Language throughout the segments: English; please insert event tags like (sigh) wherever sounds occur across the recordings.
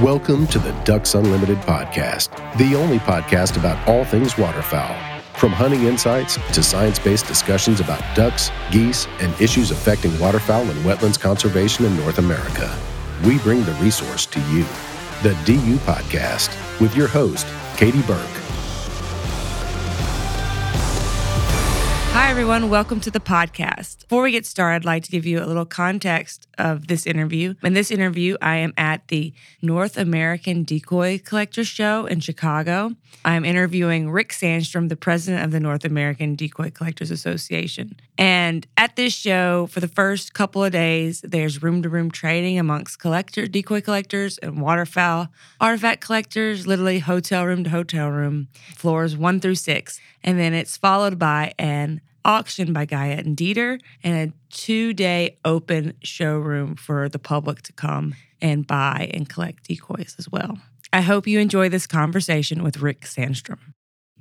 Welcome to the Ducks Unlimited podcast, the only podcast about all things waterfowl. From hunting insights to science based discussions about ducks, geese, and issues affecting waterfowl and wetlands conservation in North America, we bring the resource to you. The DU Podcast with your host, Katie Burke. Hi, everyone. Welcome to the podcast. Before we get started, I'd like to give you a little context of this interview. In this interview, I am at the North American Decoy Collector Show in Chicago. I'm interviewing Rick Sandstrom, the president of the North American Decoy Collectors Association. And at this show, for the first couple of days, there's room to room trading amongst collector, decoy collectors and waterfowl, artifact collectors, literally hotel room to hotel room, floors one through six. And then it's followed by an auction by Guyette and Deeter and a two day open showroom for the public to come and buy and collect decoys as well. I hope you enjoy this conversation with Rick Sandstrom.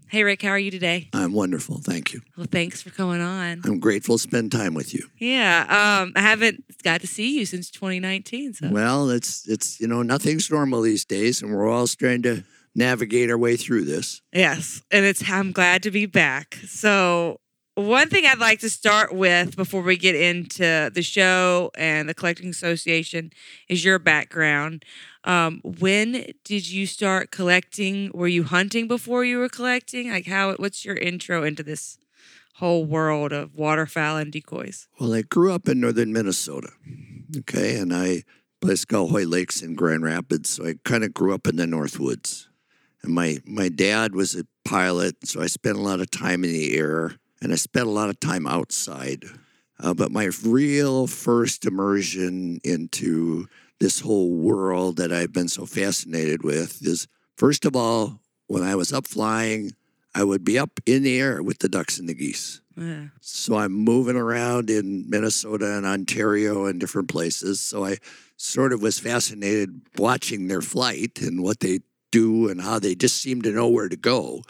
Hey, Rick, how are you today? I'm wonderful. Thank you. Well, thanks for coming on. I'm grateful to spend time with you. Yeah, um, I haven't got to see you since 2019. So. Well, it's it's you know nothing's normal these days, and we're all trying to navigate our way through this. Yes, and it's I'm glad to be back. So one thing I'd like to start with before we get into the show and the Collecting Association is your background. Um, when did you start collecting? Were you hunting before you were collecting? Like, how? What's your intro into this whole world of waterfowl and decoys? Well, I grew up in northern Minnesota, okay, and I place called Hoyt Lakes in Grand Rapids, so I kind of grew up in the North Woods. And my my dad was a pilot, so I spent a lot of time in the air and I spent a lot of time outside. Uh, but my real first immersion into this whole world that I've been so fascinated with is first of all, when I was up flying, I would be up in the air with the ducks and the geese. Yeah. So I'm moving around in Minnesota and Ontario and different places. So I sort of was fascinated watching their flight and what they do and how they just seem to know where to go.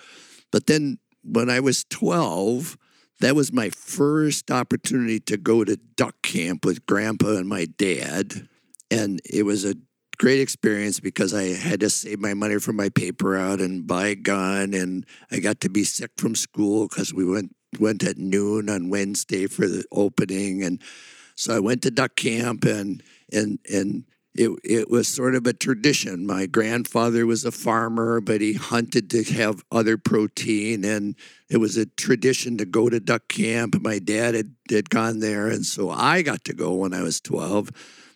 But then when I was 12, that was my first opportunity to go to duck camp with grandpa and my dad. And it was a great experience because I had to save my money for my paper out and buy a gun. And I got to be sick from school because we went went at noon on Wednesday for the opening. And so I went to duck camp and and and it, it was sort of a tradition. My grandfather was a farmer, but he hunted to have other protein, and it was a tradition to go to duck camp. My dad had, had gone there, and so I got to go when I was 12.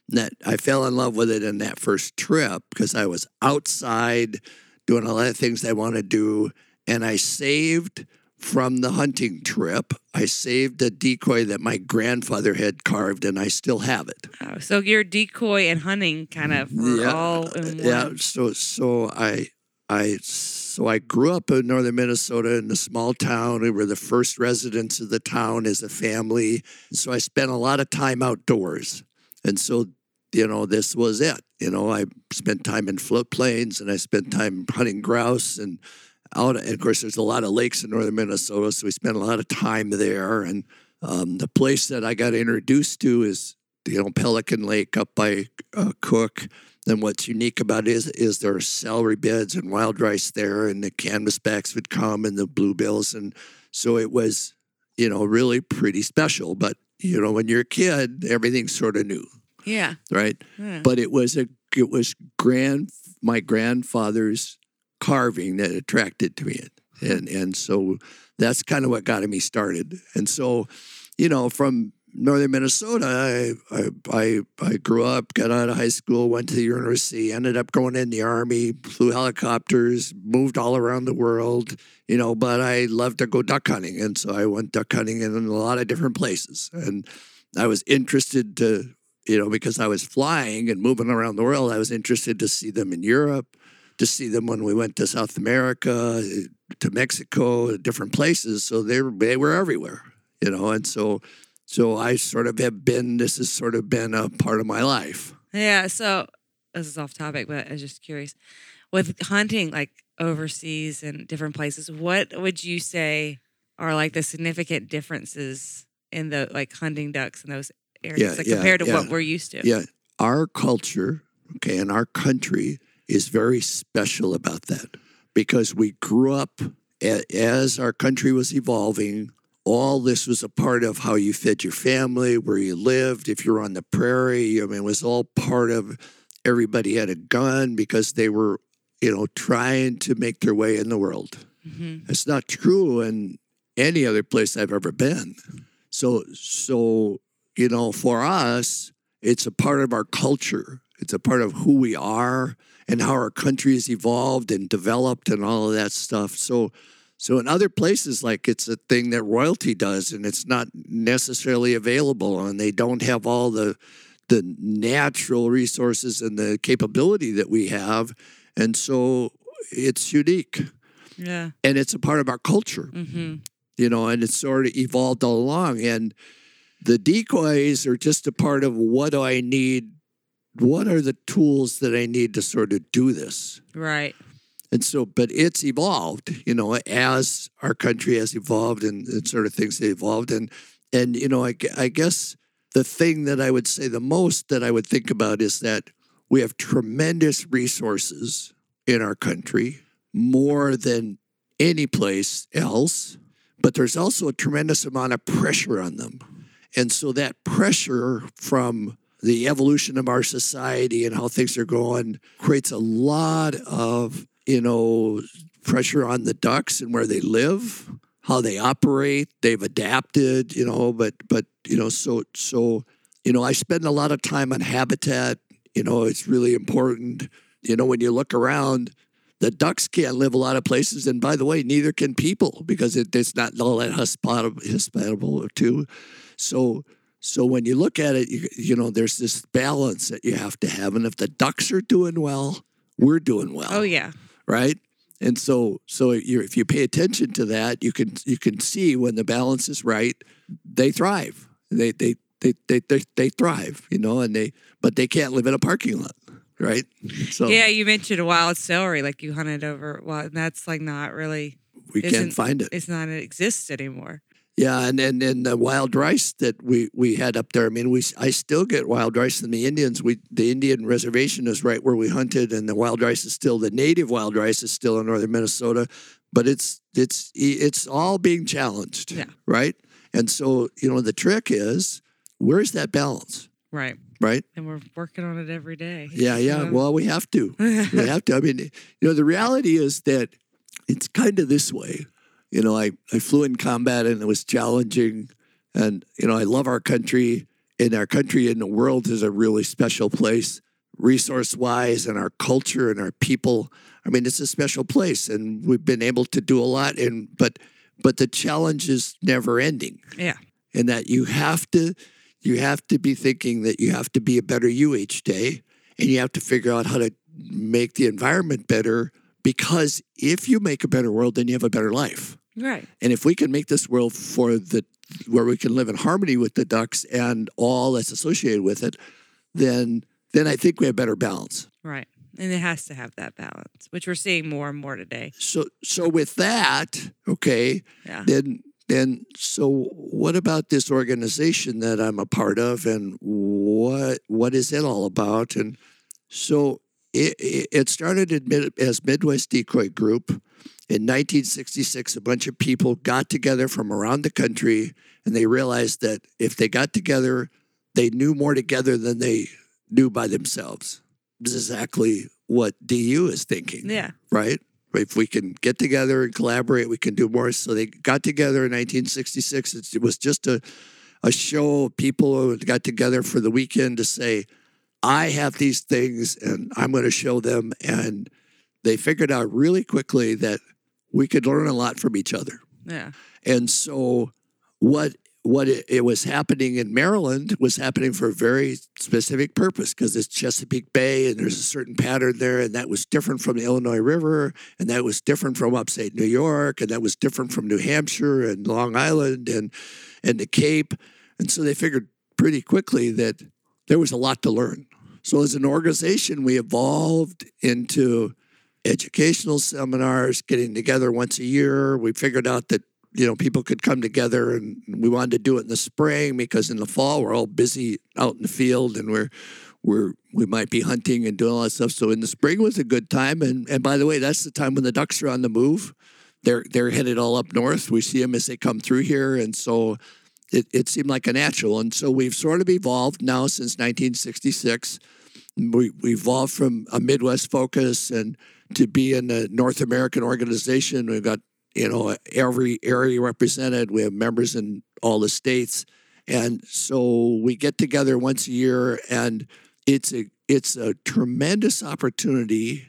that I fell in love with it in that first trip because I was outside doing a lot of things I want to do, and I saved from the hunting trip. I saved a decoy that my grandfather had carved, and I still have it. Oh, so your decoy and hunting kind of yeah, all uh, in one. Yeah. So so I I so I grew up in northern Minnesota in a small town. We were the first residents of the town as a family. So I spent a lot of time outdoors, and so you know this was it. You know I spent time in float planes, and I spent time hunting grouse and out. And of course, there's a lot of lakes in northern Minnesota, so we spent a lot of time there. And um, the place that I got introduced to is you know Pelican Lake up by uh, Cook. And what's unique about it is, is there are celery beds and wild rice there, and the canvasbacks would come and the bluebills, and so it was, you know, really pretty special. But you know, when you're a kid, everything's sort of new. Yeah. Right. Yeah. But it was a it was grand my grandfather's carving that attracted to me. And, and so that's kind of what got me started. And so, you know, from northern Minnesota, I, I, I, I grew up, got out of high school, went to the university, ended up going in the army, flew helicopters, moved all around the world, you know, but I loved to go duck hunting. And so I went duck hunting in a lot of different places. And I was interested to you know, because I was flying and moving around the world, I was interested to see them in Europe, to see them when we went to South America, to Mexico, different places. So they were, they were everywhere, you know, and so so I sort of have been. This has sort of been a part of my life. Yeah. So this is off topic, but I was just curious. With hunting, like overseas and different places, what would you say are like the significant differences in the like hunting ducks in those areas Yeah, like, yeah, compared to yeah. what we're used to? Yeah, our culture, okay, and our country is very special about that because we grew up as our country was evolving. All this was a part of how you fed your family, where you lived. If you're on the prairie, I mean, it was all part of. Everybody had a gun because they were, you know, trying to make their way in the world. hmm It's not true in any other place I've ever been. So, so you know, for us, it's a part of our culture. It's a part of who we are and how our country has evolved and developed and all of that stuff. So, so in other places, like it's a thing that royalty does, and it's not necessarily available, and they don't have all the the natural resources and the capability that we have, and so it's unique Yeah. and it's a part of our culture, hmm you know, and it's sort of evolved all along. And the decoys are just a part of what do I need? What are the tools that I need to sort of do this? Right. And so, but it's evolved, you know, as our country has evolved and, and sort of things have evolved. And, and you know, I, I guess the thing that I would say the most that I would think about is that we have tremendous resources in our country, more than any place else, but there's also a tremendous amount of pressure on them. And so that pressure from the evolution of our society and how things are going creates a lot of, you know, pressure on the ducks and where they live, how they operate. They've adapted, you know, but but you know, so so you know, I spend a lot of time on habitat. You know, it's really important. You know, when you look around, the ducks can't live a lot of places, and by the way, neither can people because it, it's not all that hospitable, hospitable too. So, so when you look at it, you, you know, there's this balance that you have to have, and if the ducks are doing well, we're doing well Oh yeah. right? And so, so if you pay attention to that, you can you can see when the balance is right, they thrive. They they they they they, they thrive, you know, and they but they can't live in a parking lot, right? So Yeah, you mentioned a wild celery, like you hunted over. Well, that's like not really. we can't find it. It's not. It exists anymore. Yeah, and and then the wild rice that we we had up there. I mean, we I still get wild rice from the Indians. We the Indian reservation is right where we hunted, and the wild rice is still the native wild rice is still in northern Minnesota, but it's it's it's all being challenged. Yeah. Right. And so you know the trick is where's that balance, Right. right? And we're working on it every day. Yeah, yeah. So- Well, we have to. we have to. I mean, you know, the reality is that it's kind of this way. You know, I, I flew in combat and it was challenging. And, you know, I love our country. And our country in the world is a really special place, resource wise, and our culture and our people. I mean, it's a special place. And we've been able to do a lot. And, but, but the challenge is never ending yeah. and that you have to you have to be thinking that you have to be a better you each day and you have to figure out how to make the environment better because if you make a better world then you have a better life Right. and if we can make this world for the where we can live in harmony with the ducks and all that's associated with it then then i think we have better balance Right. And it has to have that balance, which we're seeing more and more today. so so with that okay Yeah. then then so what about this organization that I'm a part of and what what is it all about and so it, it started Mid- as Midwest Decoy Group in 1966 a bunch of people got together from around the country and they realized that if they got together they knew more together than they knew by themselves this is exactly what DU is thinking Yeah. right? If we can get together and collaborate, we can do more. So they got together in 1966. It was just a, a show of people who got together for the weekend to say, I have these things and I'm going to show them. And they figured out really quickly that we could learn a lot from each other. Yeah. And so what what it, it, was happening in Maryland was happening for a very specific purpose because it's Chesapeake Bay and there's a certain pattern there, and that was different from the Illinois River, and that was different from upstate New York, and that was different from New Hampshire and Long Island and and the Cape, and so they figured pretty quickly that there was a lot to learn. So as an organization, we evolved into educational seminars, getting together once a year. We figured out that you know, people could come together and we wanted to do it in the spring because in the fall we're all busy out in the field and we're we're we might be hunting and doing all that stuff. So in the spring was a good time. And and by the way, that's the time when the ducks are on the move. They're they're headed all up north. We see them as they come through here, and so it, it seemed like a natural. And so we've sort of evolved now since 1966. We we evolved from a Midwest focus and to be in the North American organization. We've got you know, every area represented. We have members in all the states. And so we get together once a year and it's a it's a tremendous opportunity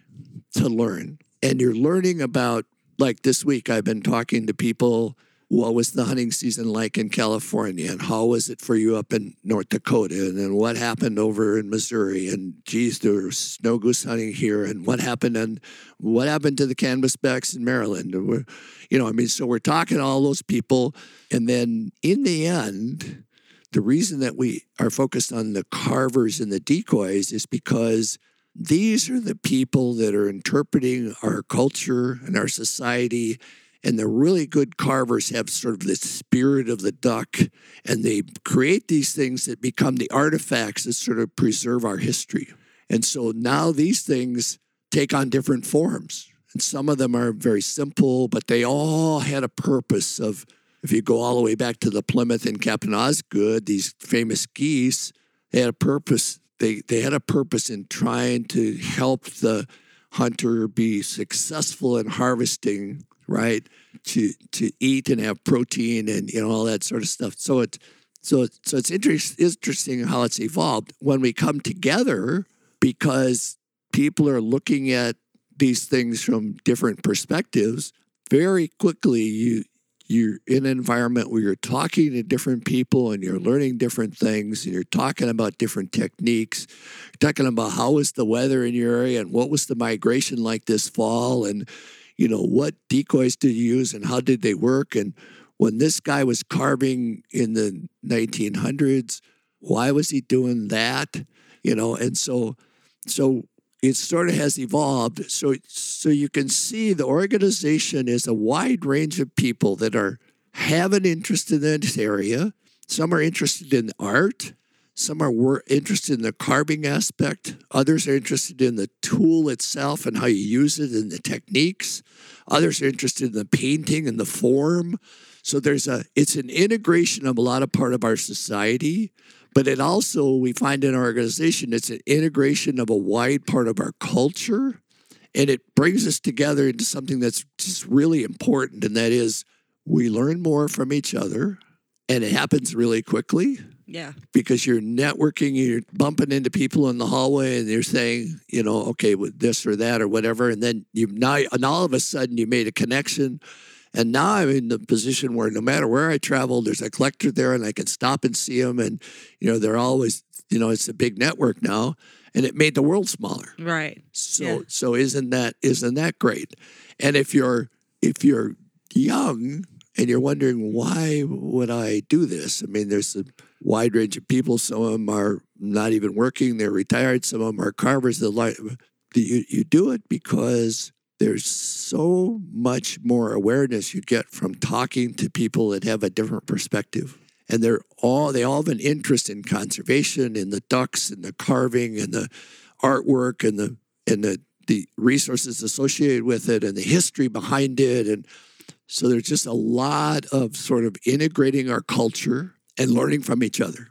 to learn. And you're learning about like this week I've been talking to people what was the hunting season like in California and how was it for you up in North Dakota and then what happened over in Missouri and geez there was snow goose hunting here and what happened and what happened to the canvasbacks in Maryland? And we're, you know I mean so we're talking to all those people and then in the end the reason that we are focused on the carvers and the decoys is because these are the people that are interpreting our culture and our society and the really good carvers have sort of the spirit of the duck, and they create these things that become the artifacts that sort of preserve our history. And so now these things take on different forms. And some of them are very simple, but they all had a purpose of, if you go all the way back to the Plymouth and Captain Osgood, these famous geese, they had a purpose. They, they had a purpose in trying to help the hunter be successful in harvesting right? To to eat and have protein and you know all that sort of stuff. So it's so so it's interest, interesting how it's evolved when we come together because people are looking at these things from different perspectives. Very quickly, you you're in an environment where you're talking to different people and you're learning different things and you're talking about different techniques. You're talking about how was the weather in your area and what was the migration like this fall and you know, what decoys did you use and how did they work? And when this guy was carving in the 1900s, why was he doing that? You know, and so, so it sort of has evolved. So, so you can see the organization is a wide range of people that are have an interest in this area. Some are interested in art. Some are interested in the carving aspect. Others are interested in the tool itself and how you use it and the techniques. Others are interested in the painting and the form. So there's a it's an integration of a lot of part of our society, but it also we find in our organization it's an integration of a wide part of our culture, and it brings us together into something that's just really important, and that is we learn more from each other, and it happens really quickly yeah. Because you're networking, you're bumping into people in the hallway and you're saying, you know, okay, with this or that or whatever. And then you now, and all of a sudden you made a connection. And now I'm in the position where no matter where I travel, there's a collector there and I can stop and see them. And, you know, they're always, you know, it's a big network now and it made the world smaller. Right. So, yeah. so isn't that, isn't that great? And if you're, if you're young, and you're wondering why would I do this? I mean, there's a wide range of people. Some of them are not even working; they're retired. Some of them are carvers. The like you you do it because there's so much more awareness you get from talking to people that have a different perspective, and they're all they all have an interest in conservation, in the ducks, and the carving, and the artwork, and the and the the resources associated with it, and the history behind it, and so there's just a lot of sort of integrating our culture and learning from each other.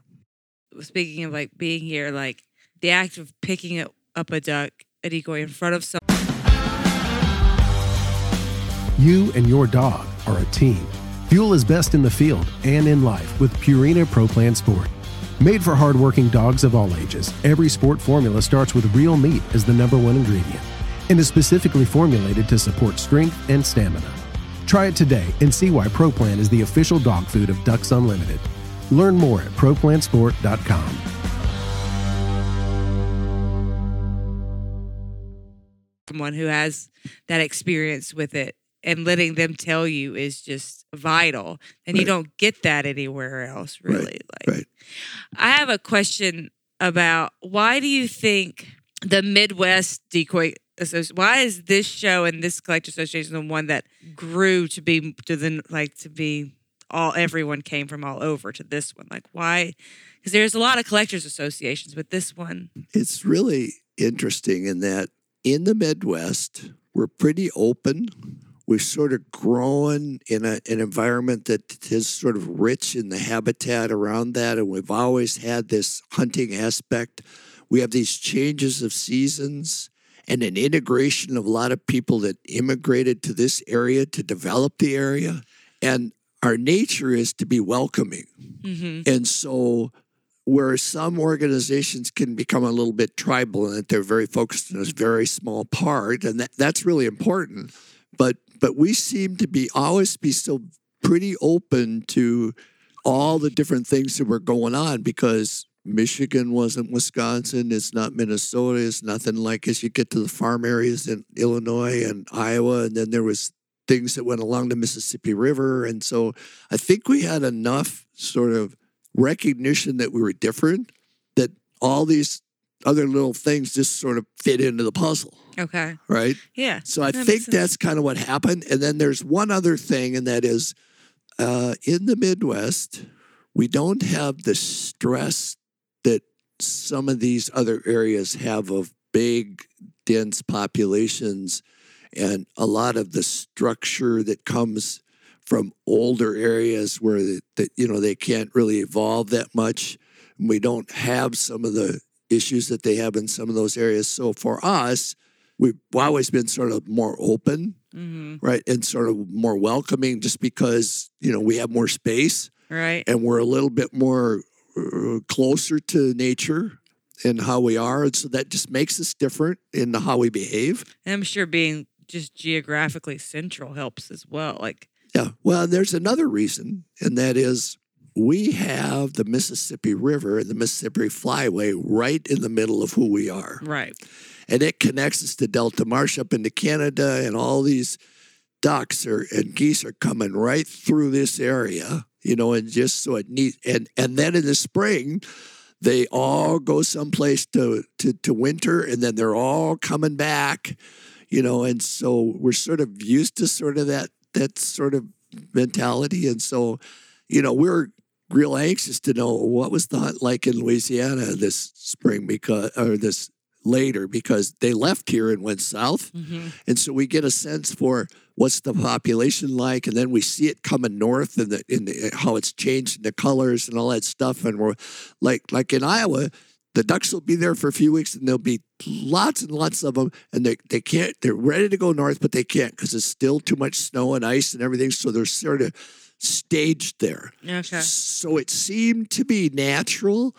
Speaking of like being here, like the act of picking up a duck, a decoy in front of someone. You and your dog are a team. Fuel is best in the field and in life with Purina Pro Plan Sport. Made for hardworking dogs of all ages, every sport formula starts with real meat as the number one ingredient and is specifically formulated to support strength and stamina. Try it today and see why ProPlan is the official dog food of Ducks Unlimited. Learn more at ProPlansport.com. Someone who has that experience with it and letting them tell you is just vital. And you don't get that anywhere else, really. Like, Right. I have a question about why do you think the Midwest Decoy Association, why is this show and this collector association the one that grew to be to the like to be all everyone came from all over to this one? Like why? Because there's a lot of collectors associations, but this one, It's really interesting in that in the Midwest, we're pretty open. We've sort of grown in a, an environment that is sort of rich in the habitat around that. And we've always had this hunting aspect. We have these changes of seasons and an integration of a lot of people that immigrated to this area to develop the area. And our nature is to be welcoming. mm-hmm. And so, where some organizations can become a little bit tribal and that they're very focused on a very small part, and that, that's really important. But but we seem to be always be still pretty open to all the different things that were going on because Michigan wasn't Wisconsin, it's not Minnesota, it's nothing like as you get to the farm areas in Illinois and Iowa, and then there was things that went along the Mississippi River. And so I think we had enough sort of recognition that we were different, that all these other little things just sort of fit into the puzzle, okay, right? yeah. So I That think that's kind of what happened. And then there's one other thing, and that is uh, in the Midwest, we don't have the stress that some of these other areas have of big, dense populations and a lot of the structure that comes from older areas where that you know they can't really evolve that much. We don't have some of the issues that they have in some of those areas. So for us, we've always been sort of more open, hmm right, and sort of more welcoming, just because you know we have more space Right. and we're a little bit more uh, closer to nature and how we are, and so that just makes us different in how we behave. And I'm sure being just geographically central helps as well. Like, Yeah. Well, there's another reason, and that is we have the Mississippi River and the Mississippi Flyway right in the middle of who we are. right. And it connects us to Delta Marsh up into Canada, and all these ducks are, and geese are coming right through this area, you know, and just so it needs, and, and then in the spring, they all go someplace to, to, to winter, and then they're all coming back, you know, and so we're sort of used to sort of that, that sort of mentality. And so, you know, we're real anxious to know what was the hunt like in Louisiana this spring because, or this later because they left here and went south. hmm And so we get a sense for what's the population like, and then we see it coming north and the, in the, how it's changed in the colors and all that stuff. And we're like, like in Iowa, the ducks will be there for a few weeks, and there'll be lots and lots of them, and they they can't. They're ready to go north, but they can't because it's still too much snow and ice and everything. So they're sort of staged there. Okay. So it seemed to be natural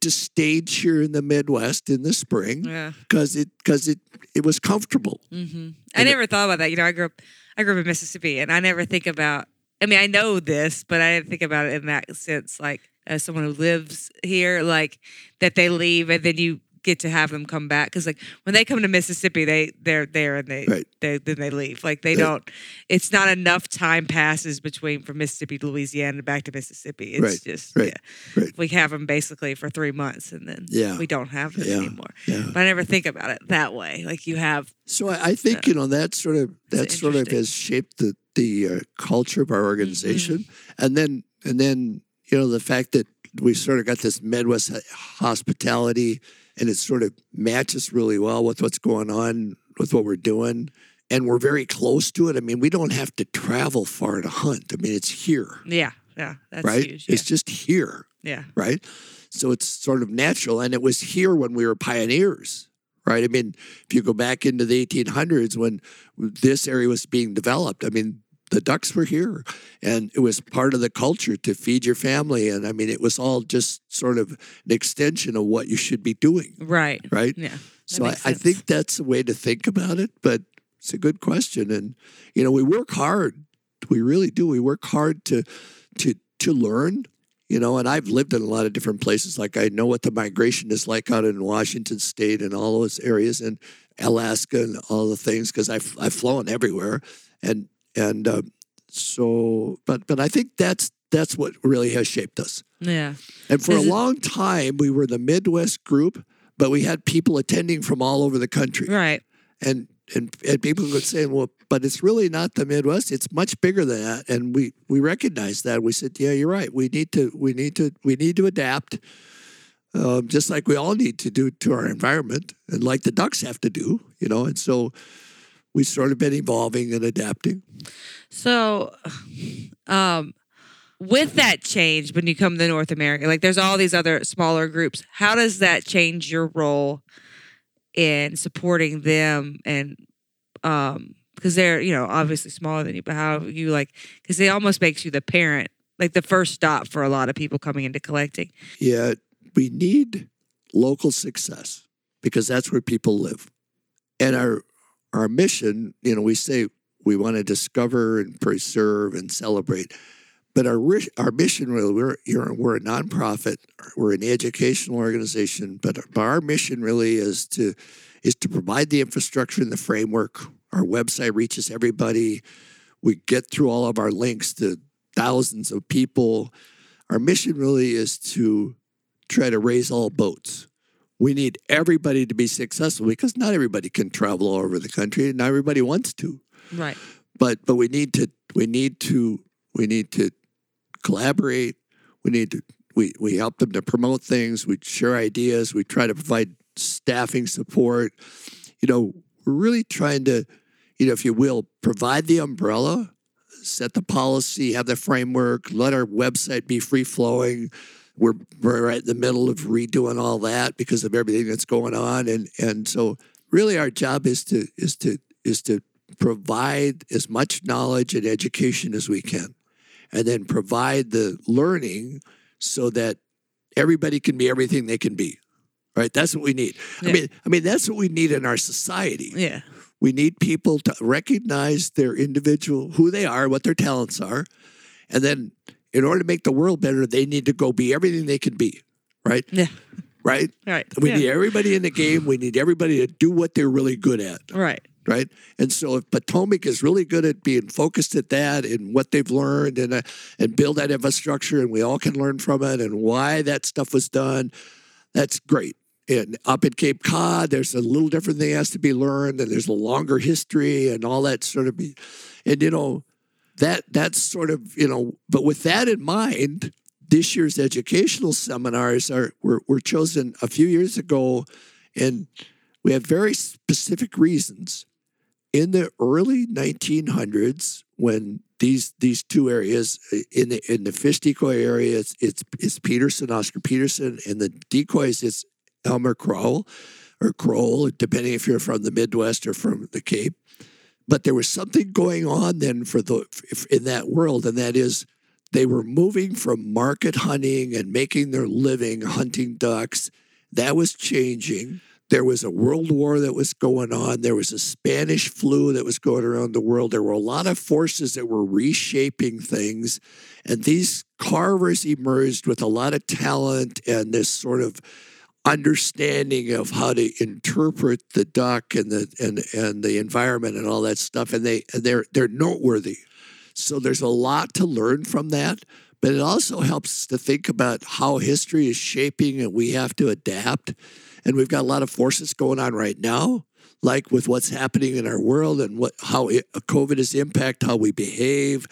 to stage here in the Midwest in the spring Yeah. because it because it it was comfortable. hmm I And it- never thought about that. You know, I grew up, I grew up in Mississippi, and I never think about. I mean, I know this, but I didn't think about it in that sense. Like as someone who lives here, like that they leave and then you get to have them come back because like when they come to Mississippi, they they're there and they Right. they then they leave. Like they Right. don't. It's not enough time passes between from Mississippi to Louisiana back to Mississippi. It's Right, just right, yeah. right. We have them basically for three months and then Yeah. we don't have them Yeah. anymore. Yeah. But I never think about it that way. Like you have So I, I think you know that sort of that sort of has shaped the the uh, culture of our organization, and then and then you know the fact that we sort of got this Midwest hospitality, and it sort of matches really well with what's going on with what we're doing, and we're very close to it. I mean, we don't have to travel far to hunt. I mean, it's here, Yeah, yeah, that's right? huge. Yeah. It's just here. yeah, right? So it's sort of natural. And it was here when we were pioneers, right? I mean, if you go back into the 1800s when this area was being developed, I mean, the ducks were here and it was part of the culture to feed your family. And I mean, it was all just sort of an extension of what you should be doing, right. right? Yeah. So I, I think that's a way to think about it, but it's a good question. And you know, we work hard. We really do. We work hard to to to learn. you know, and I've lived in a lot of different places. Like I know what the migration is like out in Washington State and all those areas, and Alaska and all the things because I've I've flown everywhere, and and uh, so, but but I think that's that's what really has shaped us. Yeah. And for Is a it- long time, we were the Midwest group, but we had people attending from all over the country, Right. and and and people would say, well, but it's really not the Midwest. It's much bigger than that, and we we recognized that. We said, yeah, you're right. We need to we need to we need to adapt. Um, just like we all need to do to our environment, and like the ducks have to do, you know. And so, we sort of been evolving and adapting. So, um, with that change, when you come to North America, like there's all these other smaller groups. How does that change your role in supporting them and um because they're you know obviously smaller than you, but how you like because it almost makes you the parent, like the first stop for a lot of people coming into collecting. Yeah, we need local success because that's where people live. And our our mission, you know, we say we want to discover and preserve and celebrate. But our our mission really we're we're a nonprofit, we're an educational organization, but our mission really is to is to provide the infrastructure and the framework. Our website reaches everybody. We get through all of our links to thousands of people. Our mission really is to try to raise all boats. We need everybody to be successful because not everybody can travel all over the country, and not everybody wants to. Right. But but we need to we need to we need to collaborate. We need to we we help them to promote things. We share ideas. We try to provide staffing support. You know, we're really trying to, you know, if you will, provide the umbrella, set the policy, have the framework, let our website be free flowing. We're, we're right in the middle of redoing all that because of everything that's going on, and and so really our job is to is to is to provide as much knowledge and education as we can, and then provide the learning so that everybody can be everything they can be. Right? That's what we need. Yeah. I mean, I mean that's what we need in our society. Yeah. We need people to recognize their individual, who they are, what their talents are. And then, in order to make the world better, they need to go be everything they can be. Right? Yeah. Right? Right. We yeah. need everybody in the game. We need everybody to do what they're really good at. Right. Right? And so, if Potomac is really good at being focused at that and what they've learned and, uh, and build that infrastructure, and we all can learn from it and why that stuff was done, that's great. And up at Cape Cod, there's a little different thing that has to be learned, and there's a longer history and all that sort of be, and you know, that that's sort of you know. But with that in mind, this year's educational seminars are were, were chosen a few years ago, and we have very specific reasons. In the early 1900s, when these these two areas in the in the fish decoy area, it's it's, it's Peterson, Oscar Peterson, and the decoys it's Elmer Crowell or Kroll, depending if you're from the Midwest or from the Cape. But there was something going on then for the in that world, and that is they were moving from market hunting and making their living hunting ducks. That was changing. There was a world war that was going on. There was a Spanish flu that was going around the world. There were a lot of forces that were reshaping things. And these carvers emerged with a lot of talent and this sort of understanding of how to interpret the duck and the and, and the environment and all that stuff. And they they're they're noteworthy. So there's a lot to learn from that. But it also helps to think about how history is shaping and we have to adapt. And we've got a lot of forces going on right now, like with what's happening in our world and what how it, COVID has impacted how we behave,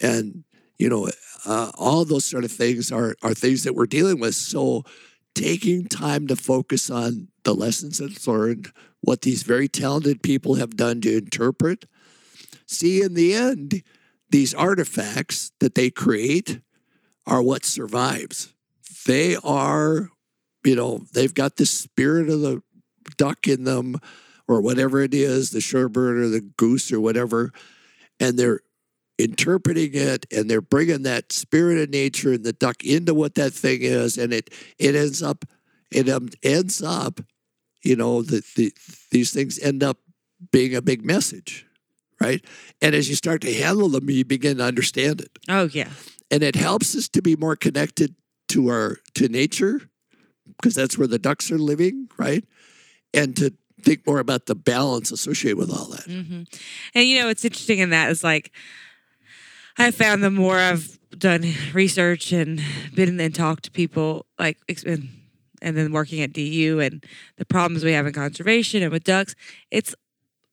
and you know uh, all those sort of things are are things that we're dealing with. So taking time to focus on the lessons that's learned, what these very talented people have done to interpret. See, in the end, these artifacts that they create are what survives. They are, you know, they've got the spirit of the duck in them or whatever it is, the shorebird or the goose or whatever, and they're interpreting it and they're bringing that spirit of nature and the duck into what that thing is and it it ends up it um, ends up you know the, the these things end up being a big message right and as you start to handle them you begin to understand it Oh yeah. and it helps us to be more connected to our to nature because that's where the ducks are living, right? And to think more about the balance associated with all that. hmm And you know, what's interesting in that is like, I found the more I've done research and been and talked to people, like, and and then working at DU and the problems we have in conservation and with ducks, it's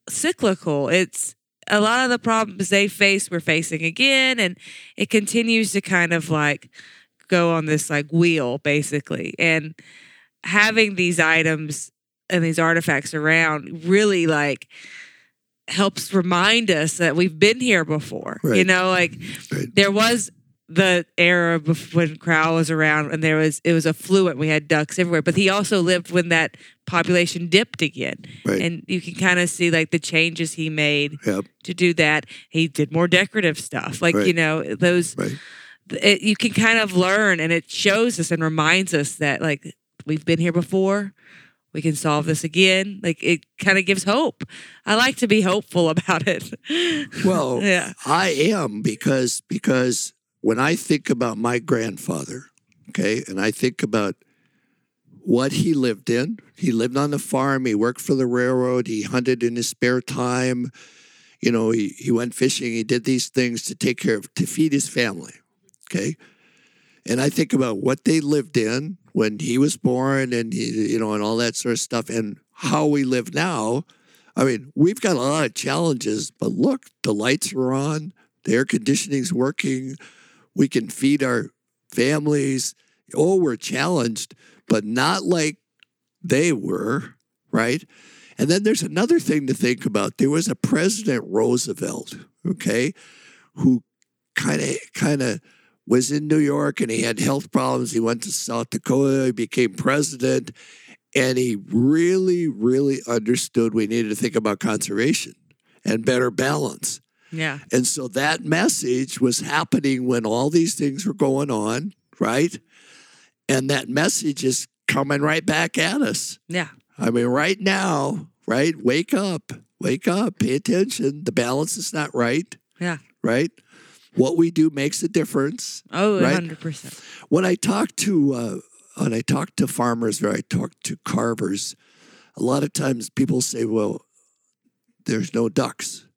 cyclical. It's a lot of the problems they face, we're facing again, and it continues to kind of like go on this like wheel, basically. And having these items and these artifacts around really like helps remind us that we've been here before. You know, like Right. there was the era when Crowell was around and there was it was affluent. We had ducks everywhere, but he also lived when that population dipped again. Right. And you can kind of see like the changes he made Yep. to do that. He did more decorative stuff, like Right. you know those. Right. It, you can kind of learn, and it shows us and reminds us that like we've been here before. We can solve this again. Like it kind of gives hope. I like to be hopeful about it. (laughs) Well, yeah, I am because because when I think about my grandfather, okay, and I think about what he lived in, he lived on the farm, he worked for the railroad, he hunted in his spare time, you know, he, he went fishing, he did these things to take care of to feed his family. Okay. And I think about what they lived in when he was born and he, you know, and all that sort of stuff and how we live now. I mean, we've got a lot of challenges, but look, the lights are on, the air conditioning's working, we can feed our families. Oh, we're challenged, but not like they were, right? And then there's another thing to think about. There was a President Roosevelt, okay, who kind of kind of was in New York and he had health problems. He went to South Dakota, he became president, and he really, really understood we needed to think about conservation and better balance. yeah, And so that message was happening when all these things were going on, right? And that message is coming right back at us. yeah, I mean, right now, right? Wake up, wake up, pay attention. The balance is not right, yeah. right? What we do makes a difference. Oh, Right. hundred percent. When I talk to uh, when I talk to farmers or I talk to carvers, a lot of times people say, "Well, there's no ducks,"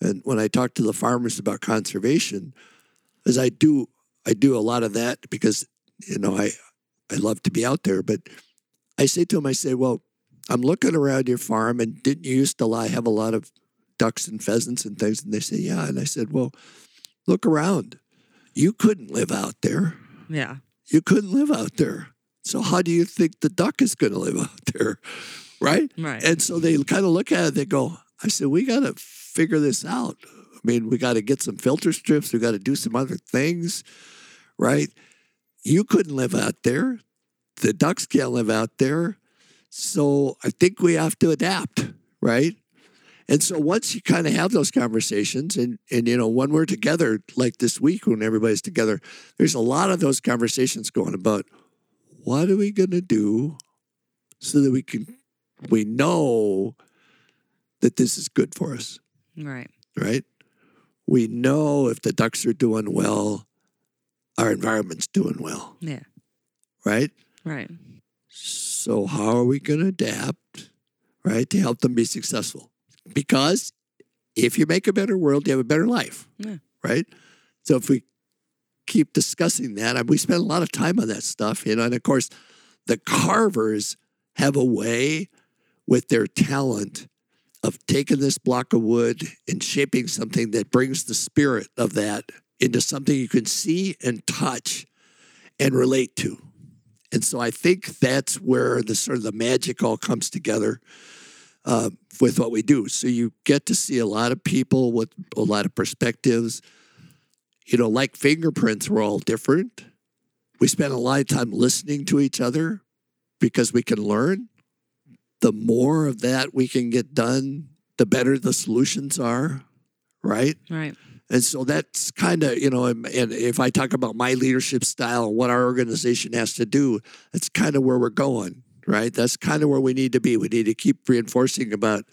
and when I talk to the farmers about conservation, as I do, I do a lot of that because you know I I love to be out there, but I say to them, I say, "Well, I'm looking around your farm, and didn't you used to lie, have a lot of ducks and pheasants and things?" And they say, "Yeah," and I said, "Well, look around. You couldn't live out there." Yeah, you couldn't live out there. So how do you think the duck is going to live out there? Right? right. And so they kind of look at it, they go, I said, we got to figure this out. I mean, we got to get some filter strips, we got to do some other things, right? You couldn't live out there. The ducks can't live out there. So I think we have to adapt, right? And so once you kind of have those conversations, and and you know, when we're together, like this week when everybody's together, there's a lot of those conversations going about what are we gonna do so that we can we know that this is good for us, right. right? We know if the ducks are doing well, our environment's doing well, Yeah, right? right. So how are we going to adapt, right, to help them be successful? Because if you make a better world, you have a better life, Yeah. right? So if we keep discussing that, we spend a lot of time on that stuff, you know, and of course, the carvers have a way with their talent of taking this block of wood and shaping something that brings the spirit of that into something you can see and touch and relate to. And so I think that's where the sort of the magic all comes together uh, with what we do. So you get to see a lot of people with a lot of perspectives. You know, like fingerprints, we're all different. We spend a lot of time listening to each other because we can learn. The more of that we can get done, the better the solutions are, right? Right. And so that's kind of, you know, and, and if I talk about my leadership style and what our organization has to do, that's kind of where we're going, right? That's kind of where we need to be. We need to keep reinforcing about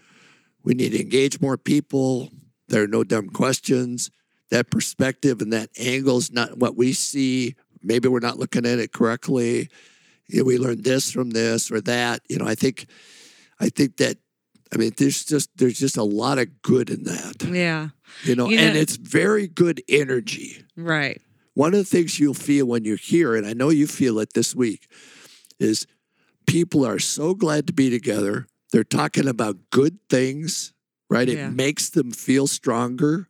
we need to engage more people. There are no dumb questions. that perspective and that angle is not what we see. Maybe we're not looking at it correctly. You know, we learned this from this or that. You know, I think, I think that, I mean, there's just there's just a lot of good in that. Yeah. You know, You and it's very good energy. Right. One of the things you'll feel when you're here, and I know you feel it this week, is people are so glad to be together. They're talking about good things, right? Yeah. It makes them feel stronger,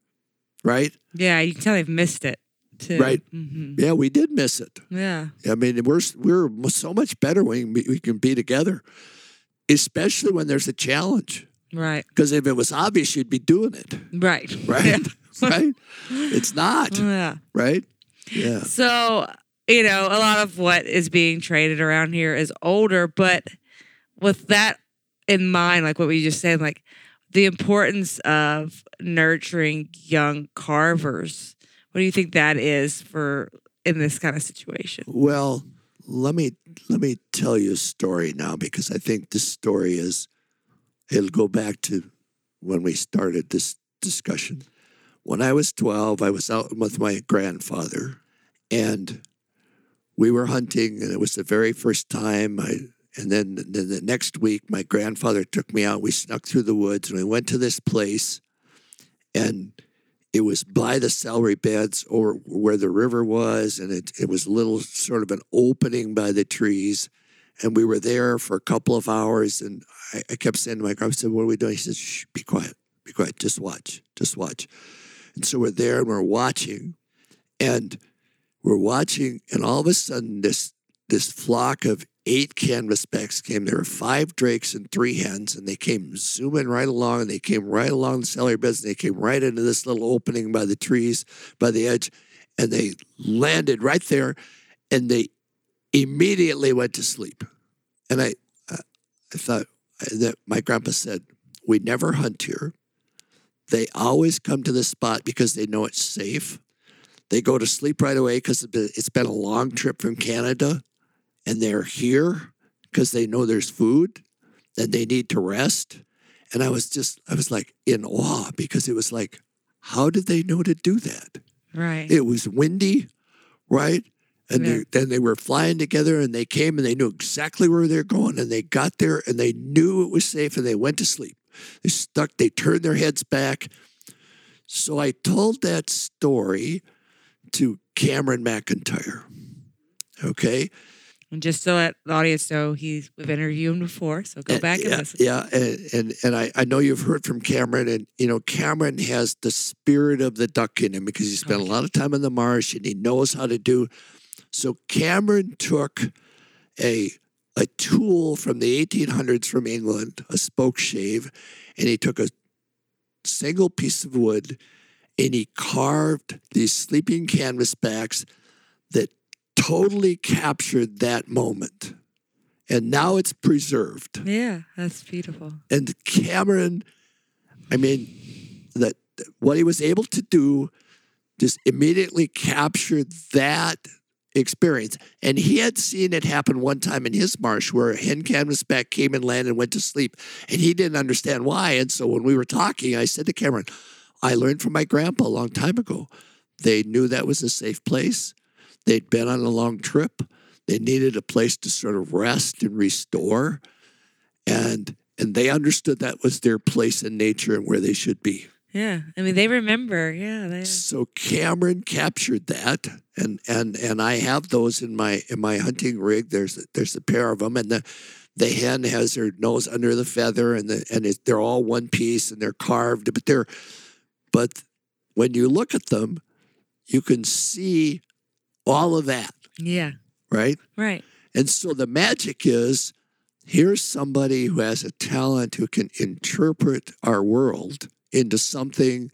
right? Yeah. You can tell they've missed it too. Right. hmm Yeah, we did miss it. Yeah. I mean, we're we're so much better when we, we can be together, especially when there's a challenge. Right. Because if it was obvious, you'd be doing it, Right. right? (laughs) right? It's not, Yeah. right? Yeah. So, you know, a lot of what is being traded around here is older, but with that in mind, like what we just said, like the importance of nurturing young carvers, what do you think that is for in this kind of situation? Well, let me let me tell you a story now because I think this story is it'll go back to when we started this discussion. When I was 12, I was out with my grandfather and we were hunting and it was the very first time I and then, then the next week my grandfather took me out. We snuck through the woods and we went to this place and it was by the celery beds or where the river was, and it, it was a little sort of an opening by the trees. And we were there for a couple of hours, and I, I kept saying to my grandpa, I said, What are we doing? He said, Shh, be quiet, be quiet, just watch, just watch. And so we're there and we're watching, and we're watching, and all of a sudden, this this flock of eight canvasbacks came. There were five drakes and three hens, and they came zooming right along, and they came right along the celery beds, and they came right into this little opening by the trees, by the edge, and they landed right there, and they immediately went to sleep. And I, I thought that my grandpa said, "We never hunt here. They always come to this spot because they know it's safe. They go to sleep right away because it's been a long trip from Canada, and they're here because they know there's food and they need to rest." And I was just, I was like in awe because it was like, how did they know to do that? Right. It was windy, right? And Yeah. they, then they were flying together and they came and they knew exactly where they're going and they got there and they knew it was safe and they went to sleep. They stuck, they turned their heads back. So I told that story to Cameron McIntyre. Okay. and just so that the audience know, he's we've interviewed him before, so go And- back and yeah, listen. Yeah, and and, and I, I know you've heard from Cameron, and you know Cameron has the spirit of the duck in him because he spent a lot of time in the marsh and he knows how to do. So Cameron took a a tool from the 1800s from England, a spoke shave, and he took a single piece of wood and he carved these sleeping canvas backs that totally captured that moment. And now it's preserved Yeah, that's beautiful. and Cameron, I mean, that what he was able to do just immediately captured that experience. And he had seen it happen one time in his marsh where a hen canvasback came and landed and went to sleep, and he didn't understand why. And so when we were talking, I said to Cameron, I learned from my grandpa a long time ago. They knew that was a safe place. They'd been on a long trip. They needed a place to sort of rest and restore and and they understood that was their place in nature and where they should be. Yeah, I mean they remember. Yeah, they. So Cameron captured that, and and and I have those in my in my hunting rig. There's there's a pair of them, and the the hen has her nose under the feather, and the and it, they're all one piece, and they're carved, but they're but when you look at them, you can see all of that, Yeah, right? right. And so the magic is here's somebody who has a talent who can interpret our world into something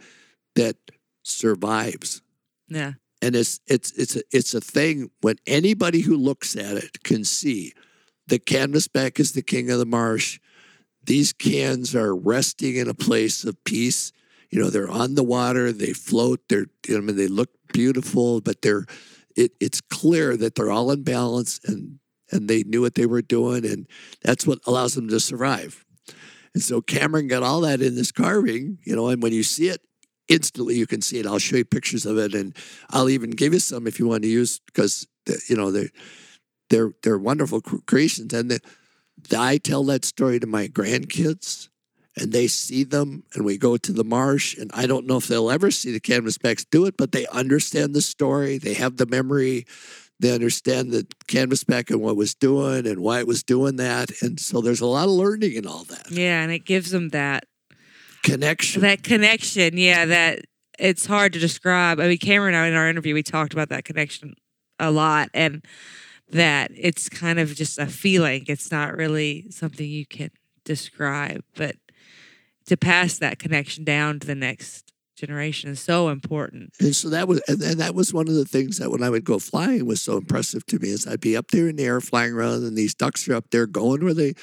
that survives. Yeah, And it's it's it's a, it's a thing when anybody who looks at it can see the canvasback is the king of the marsh. These cans are resting in a place of peace. You know, they're on the water, they float, they're I mean they look beautiful, but they're it, it's clear that they're all in balance and and they knew what they were doing and that's what allows them to survive. And so Cameron got all that in this carving, you know, and when you see it instantly you can see it. I'll show you pictures of it, and I'll even give you some if you want to use because you know they're they're they're wonderful creations. And the, the, I tell that story to my grandkids, and they see them, and we go to the marsh, and I don't know if they'll ever see the canvasbacks do it, but they understand the story. They have the memory. They understand the canvasback and what was doing and why it was doing that, and so there's a lot of learning in all that. Yeah, and it gives them that connection. That connection, yeah, that it's hard to describe. I mean, Cameron and I in our interview, we talked about that connection a lot and that it's kind of just a feeling. It's not really something you can describe, but to pass that connection down to the next generation is so important. And so that was, and, that was one of the things that when I would go flying was so impressive to me is I'd be up there in the air flying around, and these ducks are up there going where they.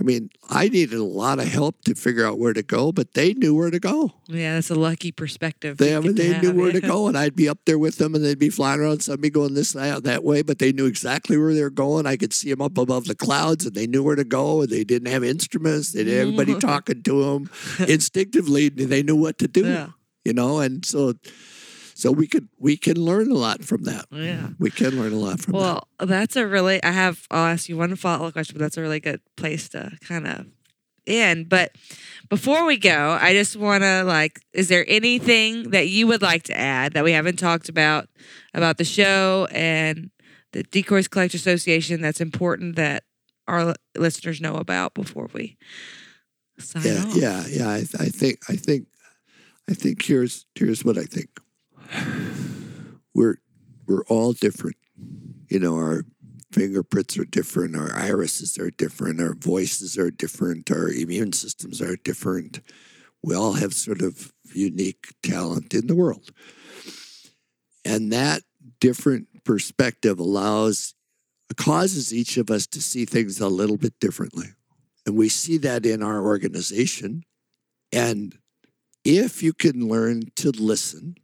I mean, I needed a lot of help to figure out where to go, but they knew where to go. Yeah, that's a lucky perspective. They, I mean, they have, knew where yeah. to go, and I'd be up there with them, and they'd be flying around. Some be going this that, that way, but they knew exactly where they were going. I could see them up above the clouds, and they knew where to go. And they didn't have instruments; they didn't have anybody talking to them (laughs) instinctively. They knew what to do. Yeah you know, and so so we could we can learn a lot from that. Oh, yeah, we can learn a lot from well, that. Well, that's a really. I have. I'll ask you one follow up question, but that's a really good place to kind of end. But before we go, I just want to like, is there anything that you would like to add that we haven't talked about about the show and the Decoys Collector Association that's important that our listeners know about before we sign yeah, off? Yeah, yeah. I, I think I think I think here's here's what I think. We're we're all different. You know, our fingerprints are different, our irises are different, our voices are different, our immune systems are different. We all have sort of unique talent in the world. And that different perspective allows causes each of us to see things a little bit differently. And we see that in our organization. And if you can learn to listen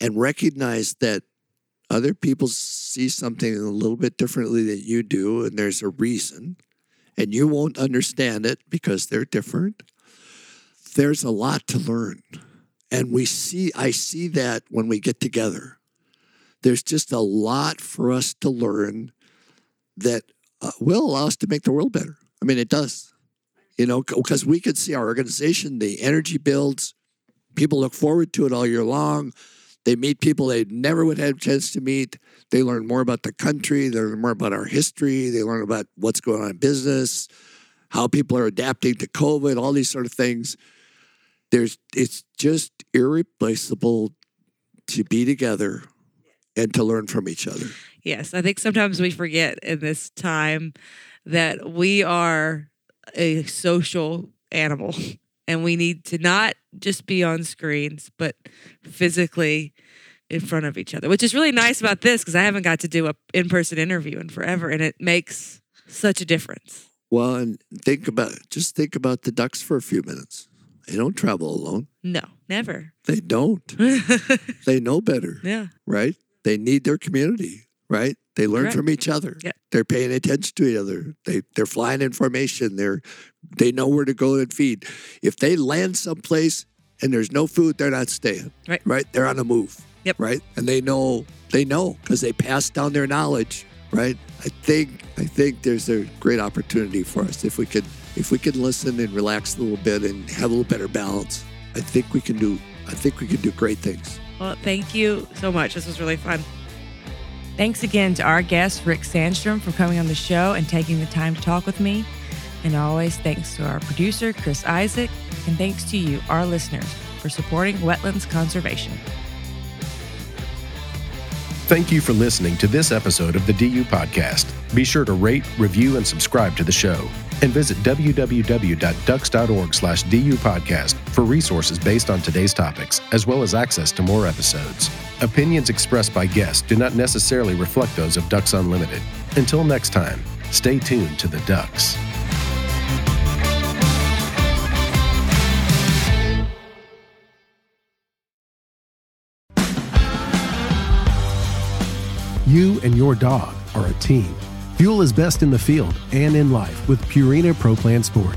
and recognize that other people see something a little bit differently than you do, and there's a reason, and you won't understand it because they're different, there's a lot to learn. And we see, I see that when we get together. There's just a lot for us to learn that uh, will allow us to make the world better. I mean, it does you know, because we could see our organization, the energy builds. People look forward to it all year long. They meet people they never would have a chance to meet. They learn more about the country. They learn more about our history. They learn about what's going on in business, how people are adapting to COVID, all these sort of things. There's, it's just irreplaceable to be together and to learn from each other. Yes, I think sometimes we forget in this time that we are a social animal. (laughs) And we need to not just be on screens but physically in front of each other which is really nice about this because i haven't got to do a in-person interview in forever and it makes such a difference. Well and think about just think about the ducks for a few minutes. They don't travel alone. No never. They don't. (laughs) They know better yeah. right? They need their community right they learn Correct. from each other. Yeah. They're paying attention to each other. They they're flying in formation. They're they know where to go and feed. If they land someplace and there's no food, they're not staying. Right. Right. They're on the move. Yep. Right. And they know they know because they pass down their knowledge. Right. I think I think there's a great opportunity for us if we could if we can listen and relax a little bit and have a little better balance. I think we can do I think we can do great things. Well, thank you so much. This was really fun. Thanks again to our guest, Rick Sandstrom, for coming on the show and taking the time to talk with me. And always thanks to our producer, Chris Isaac, and thanks to you, our listeners, for supporting wetlands conservation. Thank you for listening to this episode of the DU Podcast. Be sure to rate, review, and subscribe to the show. And visit www.ducks.org slash DU Podcast for resources based on today's topics, as well as access to more episodes. Opinions expressed by guests do not necessarily reflect those of Ducks Unlimited. Until next time, stay tuned to the Ducks. You and your dog are a team. Fuel is best in the field and in life with Purina Pro Plan Sport.